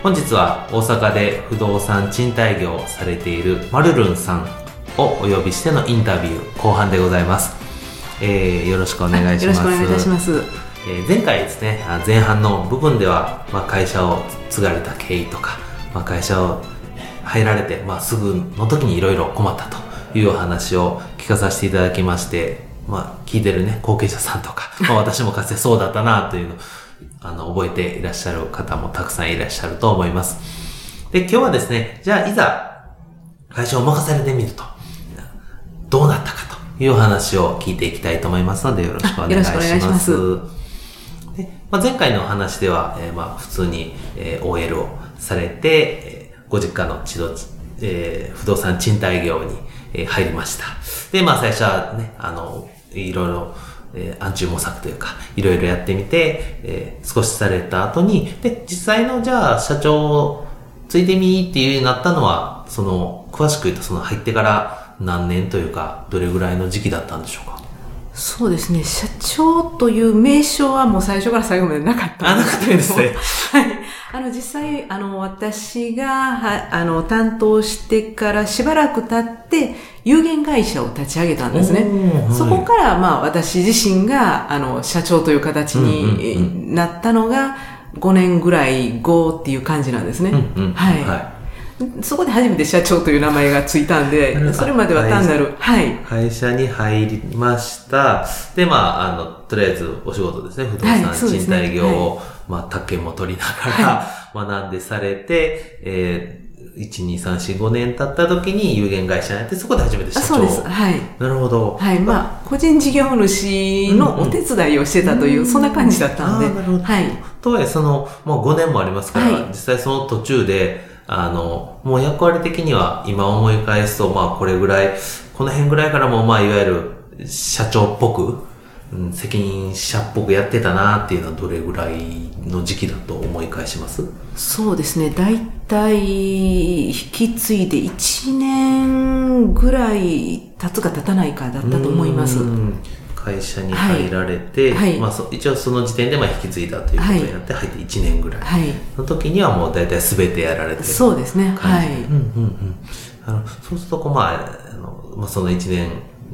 本日は大阪で不動産賃貸業をされているマルルンさんをお呼びしてのインタビュー後半でございます、えー、よろしくお願いします。よろしくお願いいたします。えー、前回ですね前半の部分では、まあ、会社を継がれた経緯とか、まあ、会社を入られて、まあ、すぐの時にいろいろ困ったというお話を聞かさせていただきましてまあ、聞いてるね、後継者さんとか、まあ、私もかつてそうだったなというあの、覚えていらっしゃる方もたくさんいらっしゃると思います。で、今日はですね、じゃあ、いざ、会社を任されてみると、どうなったかというお話を聞いていきたいと思いますので、よろしくお願いします。ます。でまあ、前回のお話では、えー、まあ、普通に、えー、OL をされて、えー、ご実家の地土、えー、不動産賃貸業に、えー、入りました。で、まあ、最初はね、あの、いろいろ、えー、暗中模索というか、いろいろやってみて、えー、少しされた後に、で、実際のじゃあ社長をついてみっていうようになったのは、その、詳しく言うとその入ってから何年というか、どれぐらいの時期だったんでしょうか？そうですね。社長という名称はもう最初から最後までなかったんですけど。あ、なかったですね。はい。あの、実際、あの、私が、は、あの、担当してからしばらく経って、有限会社を立ち上げたんですね。はい、そこから、まあ、私自身が、あの、社長という形になったのが、5年ぐらい後っていう感じなんですね。はい。はいそこで初めて社長という名前がついたんで、それまでは単なる、はい。会社に入りました。で、まあ、あの、とりあえずお仕事ですね、不動産賃貸業を、はいまあ、宅建も取りながら、学んでされて、えー、1、2、3、4、5年経った時に有限会社になって、そこで初めて社長そうです。はい。なるほど。はい。まあ、個人事業主のお手伝いをしてたという、うんうん、そんな感じだったんで。なるほど。はい。とはいえ、その、もう5年もありますから、はい、実際その途中で、あの、もう役割的には今思い返すと、まあこれぐらい、この辺ぐらいからもまあいわゆる社長っぽく、うん、責任者っぽくやってたなっていうのはどれぐらいの時期だと思い返します？そうですね。だいたい引き継いで1年ぐらい経つか経たないかだったと思います。会社に入られて、はい、まあ、一応その時点でまあ引き継いだということになって入って1年ぐらい、はい、の時にはもう大体全てやられて。るそうですね。はい、うんうんうん、あのそうするとこう、まああのまあ、その1年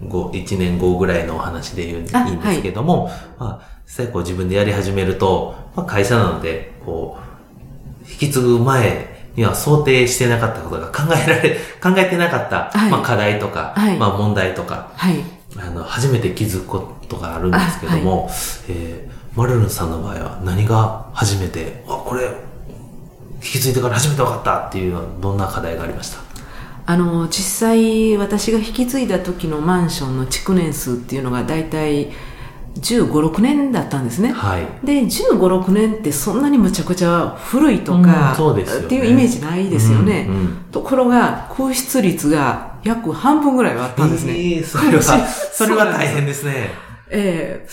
後1年後ぐらいのお話で言ういいんですけども、はい、まあ、実際こう自分でやり始めると、まあ、会社なのでこう引き継ぐ前には想定してなかったことが考えられ、考えてなかった、はい、まあ課題とか、はい、まあ問題とか、はい、あの、初めて気づくことがあるんですけども、はい、えー、マルルンさんの場合は何が初めて、あ、これ、引き継いでから初めて分かったっていうのはどんな課題がありました？あの、実際私が引き継いだ時のマンションの築年数っていうのが大体15、6年だったんですね。はい。で、15、6年ってそんなにむちゃくちゃ古いとか、うん、そうですっていうイメージないですよね。うんうん、ところが、空室率が約半分ぐらいはあったんですね。えー、それは、それは大変ですね。ええ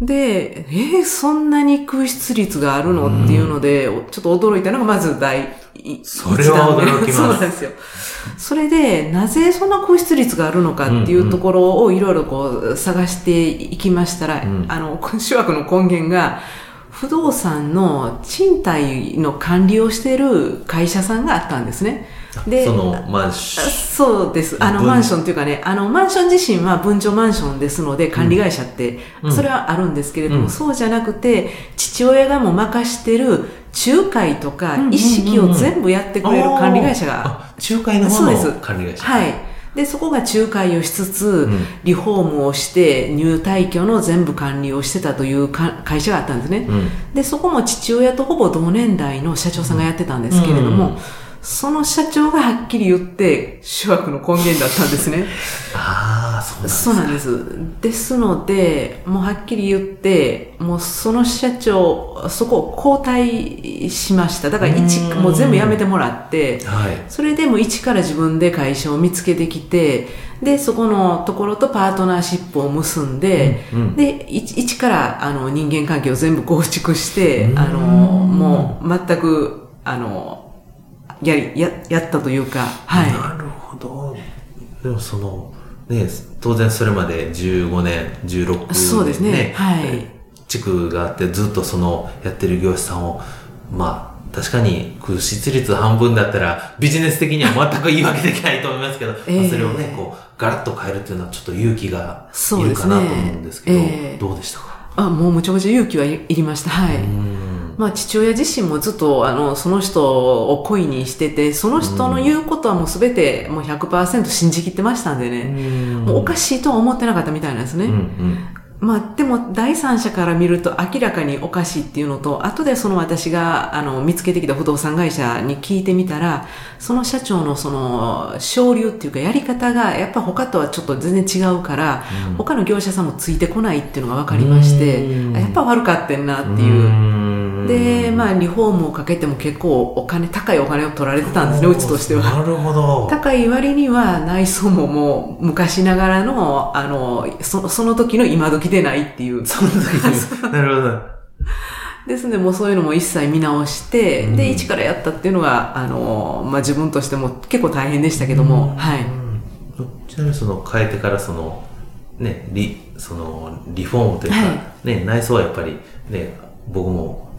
ー、で、えー、そんなに空室率があるのっていうので、ちょっと驚いたのがまず第一それは驚きます。そうなんですよ。それで、なぜそんな空室率があるのかっていうところをいろいろこう探していきましたら、うん、あの、主枠の根源が、不動産の賃貸の管理をしている会社さんがあったんですね。で、そのマンション。そうです。あの、マンションっていうかね、あの、マンション自身は分譲マンションですので、管理会社って、それはあるんですけれども、うん、そうじゃなくて、父親がもう任してる仲介とかうんうんうんうん一式を全部やってくれる管理会社が、あ仲介の方の管理会社。はい。で、そこが仲介をしつつ、んリフォームをして、入退去の全部管理をしてたというか会社があったんですね。うん。で、そこも父親とほぼ同年代の社長さんがやってたんですけれども、うんその社長がはっきり言って、諸悪の根源だったんですね。ああ、そうなんですそうなんです。ですので、もうはっきり言って、もうその社長、そこを交代しました。だから一、うんもう全部辞めてもらって、はい。それでも一から自分で会社を見つけてきて、で、そこのところとパートナーシップを結んで、うんうんで、一一からあの人間関係を全部構築してう、んあの、もう全く、あの、やり、や、やったというか、はい。なるほど。でもその、ね、当然それまで15年、16年、そうですねはい地区があってずっとそのやってる業者さんを、まあ、確かに空室率半分だったらビジネス的には全く言い訳できないと思いますけど、ええまあそれをね、こう、ガラッと変えるっていうのはちょっと勇気がいるかなと思うんですけど、ええどうでしたか？あ、もうむちゃくちゃ勇気はいいりました。はい。うん。まあ父親自身もずっとあのその人を恋にしてて、その人の言うことはもうすべてもう100%信じきってましたんでね、もうおかしいとは思ってなかったみたいなんですね。うんうん。まあでも第三者から見ると明らかにおかしいっていうのと、後でその私があの見つけてきた不動産会社に聞いてみたら、その社長のその昇流っていうかやり方がやっぱ他とはちょっと全然違うから、他の業者さんもついてこないっていうのが分かりまして、やっぱ悪かってんなっていう。うんで、まあリフォームをかけても結構お金、高いお金を取られてたんですね、うちとしては。なるほど。高い割には内装ももう昔ながらの、あの、そその時の今時でないっていう。その時に。なるほど。ですね、もうそういうのも一切見直して、うんで、一からやったっていうのが、あの、まあ自分としても結構大変でしたけども、はい。ちなみにその変えてからそのねリそのリフォームというか、はいね内装はやっぱりね僕も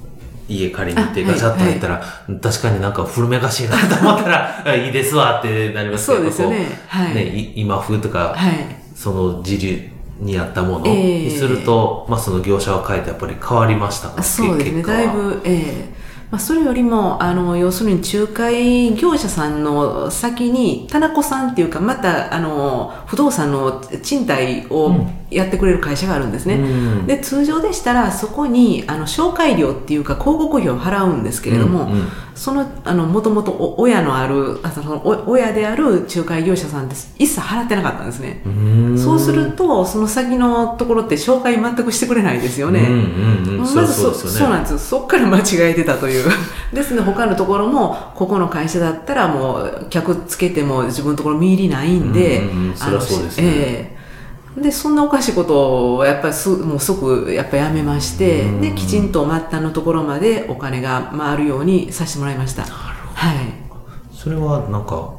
家借りに行ってガチャッと入ったら、確かになんか古めかしいなと思ったら あいいですわってなりますけどそうですよねはいねい今風とか、はい。その時流にあったもの。ええ。にすると、まあその業者を変えてやっぱり変わりました。かそうですね、だいぶ、ええ。まあ、それよりも、あの、要するに仲介業者さんの先に、田中さんっていうか、また、あの、不動産の賃貸をやってくれる会社があるんですね。うん。で、通常でしたら、そこに、あの、紹介料っていうか、広告費を払うんですけれども、うんうんその、あの、もともとお親のある、あそのお親である仲介業者さんです。一切払ってなかったんですね。うんそうすると、その先のところって紹介全くしてくれないですよね。うんうんうんそりゃまずそそうねそうなんですよ。そっから間違えてたという。ですね、他のところも、ここの会社だったらもう、客つけても自分のところ見入りないんで、うんうんうんそりゃそうですねええで、そんなおかしいことを、やっぱりす、もう即、やっぱやめまして、うんで、きちんと末端のところまでお金が回るようにさせてもらいました。はい。それはなんか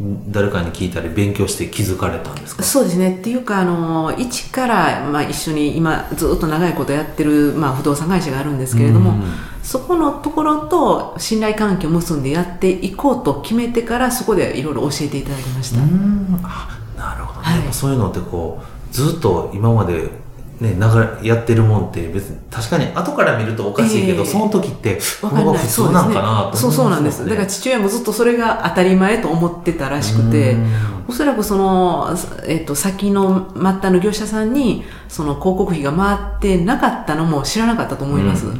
ん誰かに聞いたり勉強して気づかれたんですか？そうですね。っていうか、あの、一から、まあ一緒に今ずっと長いことやってる、まあ不動産会社があるんですけれども、うんそこのところと信頼関係を結んでやっていこうと決めてから、そこでいろいろ教えていただきました。なるほどね、はい。そういうのってこうずっと今までね、流れやってるもんって別に確かに後から見るとおかしいけど、ええ。その時ってこわかんない。れが普通なんかなと思いますそうそうなんです。だから父親もずっとそれが当たり前と思ってたらしくてうん、おそらくその、えっと、先の末端の業者さんに、その広告費が回ってなかったのも知らなかったと思います。うんうん。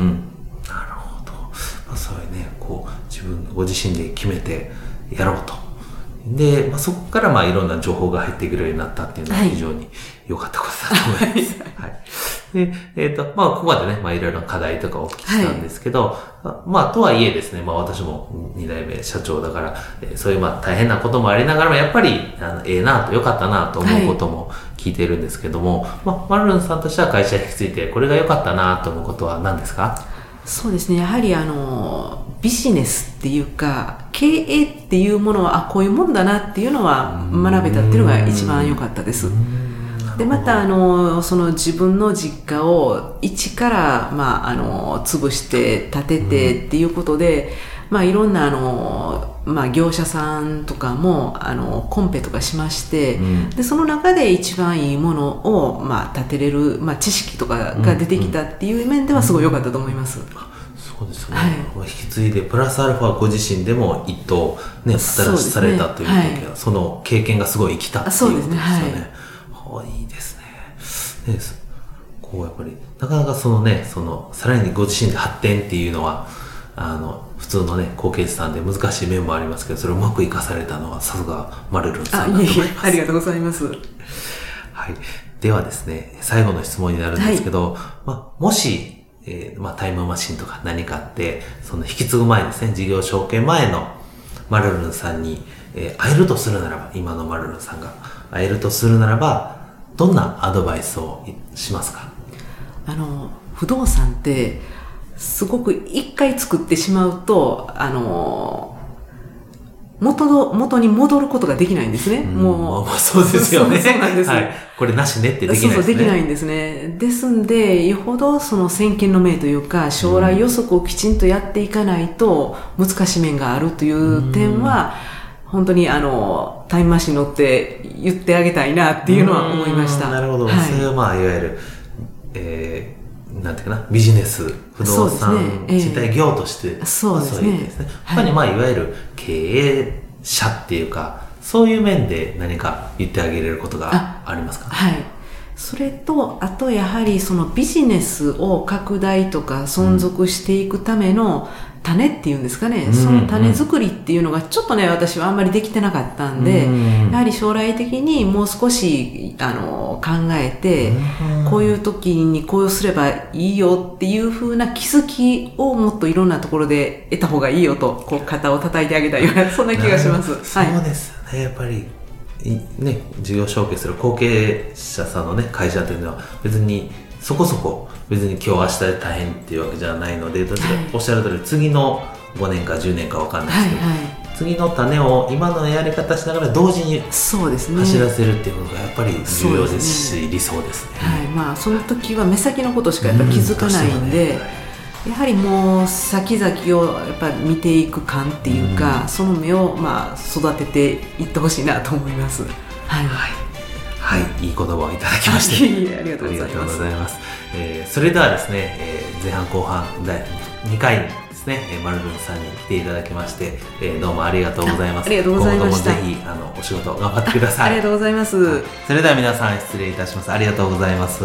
なるほど、まあ、そういうねこう自分ご自身で決めてやろうとで、まあ、そこからまあいろんな情報が入ってくるようになったっていうのははい非常に良かったことだと思います。はい。で、えっ、と、まあ、ここまでね、まあ、いろいろな課題とかお聞きしたんですけど、まあ、とはいえですね、まあ、私も二代目社長だから、えーそういうまあ、大変なこともありながらも、やっぱり、あの、ええなと、良かったなと思うことも聞いているんですけども、まあ、マルンさんとしては会社について、これが良かったなと思うことは何ですか？そうですね。やはりあの、ビジネスっていうか、経営っていうものは、あ、こういうもんだなっていうのは学べたっていうのが一番良かったです。で、またあの、その自分の実家を一から、まあ、あの、潰して建ててっていうことで、まあ、いろんなあの、まあ、業者さんとかも、あの、コンペとかしまして、うん。で、その中で一番いいものを、まあ、建てれる、まあ、知識とかが出てきたっていう面ではすごい良かったと思います。そうそうですね、はい。引き継いでプラスアルファご自身でも一頭ねそうですね。されたという時ははい。その経験がすごい生きたっていうそうことですよですね。ね。はい、いいですね。ねそこうやっぱりなかなかそのねそのさらにご自身で発展っていうのはあの普通のね後継者さんで難しい面もありますけどそれをうまく生かされたのはさすがマルルンさあ、んだといえいえ、思います。ありがとうございます。はい。ではですね、最後の質問になるんですけど、まあ、もし、えーまあ、タイムマシンとか何かあって、その引き継ぐ前ですね、事業承継前のマルルンさんに、えー会えるとするならば、今のマルルンさんが会えるとするならば、どんなアドバイスをしますか？あの、不動産って、すごく一回作ってしまうと、あの、元の、元に戻ることができないんですね。もう、まあまあそうですよね。そうなんですはい。これなしねってできないですね。そうそう、できないんですね。ですんで、よほどその先見の明というか、将来予測をきちんとやっていかないと、難しい面があるという点は、本当にあの、タイムマシン乗って言ってあげたいなっていうのは思いました。うんなるほど。はいそれはまあ、いわゆる、えー、なんていうかな、ビジネス、不動産賃貸業として、そうですね。ですね。はい。他にまあ、いわゆる経営者っていうか、そういう面で何か言ってあげれることがありますか？はい。それと、あとやはりそのビジネスを拡大とか存続していくための種っていうんですかね、うんその種作りっていうのがちょっとね、私はあんまりできてなかったんで、うんやはり将来的にもう少し、あの、考えて、うんこういう時にこうすればいいよっていう風な気づきをもっといろんなところで得た方がいいよと、こう肩を叩いてあげたいような、そんな気がします。はい。そうですね。やっぱり、いね、事業承継する後継者さんのね、会社というのは別にそこそこ別に今日明日で大変っていうわけじゃないので、どちらはい。おっしゃる通り次の5年か10年かわかんないですけど、はいはい。次の種を今のやり方しながら同時にそうですね。走らせるっていうことがやっぱり重要ですし、そうで理想ですね。はい、まあその時は目先のことしかやっぱ気づかないんで、うんやはりもう先々をやっぱ見ていく感っていうか、その目をまあ育てていってほしいなと思います。はい。はい、いい言葉をいただきまして。ありがとうございますます。えーそれではですね、えー前半後半第2回にですね、えー、マルルンさんに来ていただきまして、えーどうもありがとうございます。あありがとうございましぜひ、あの、お仕事頑張ってください。ありがとうございます。それでは皆さん失礼いたします。ありがとうございます。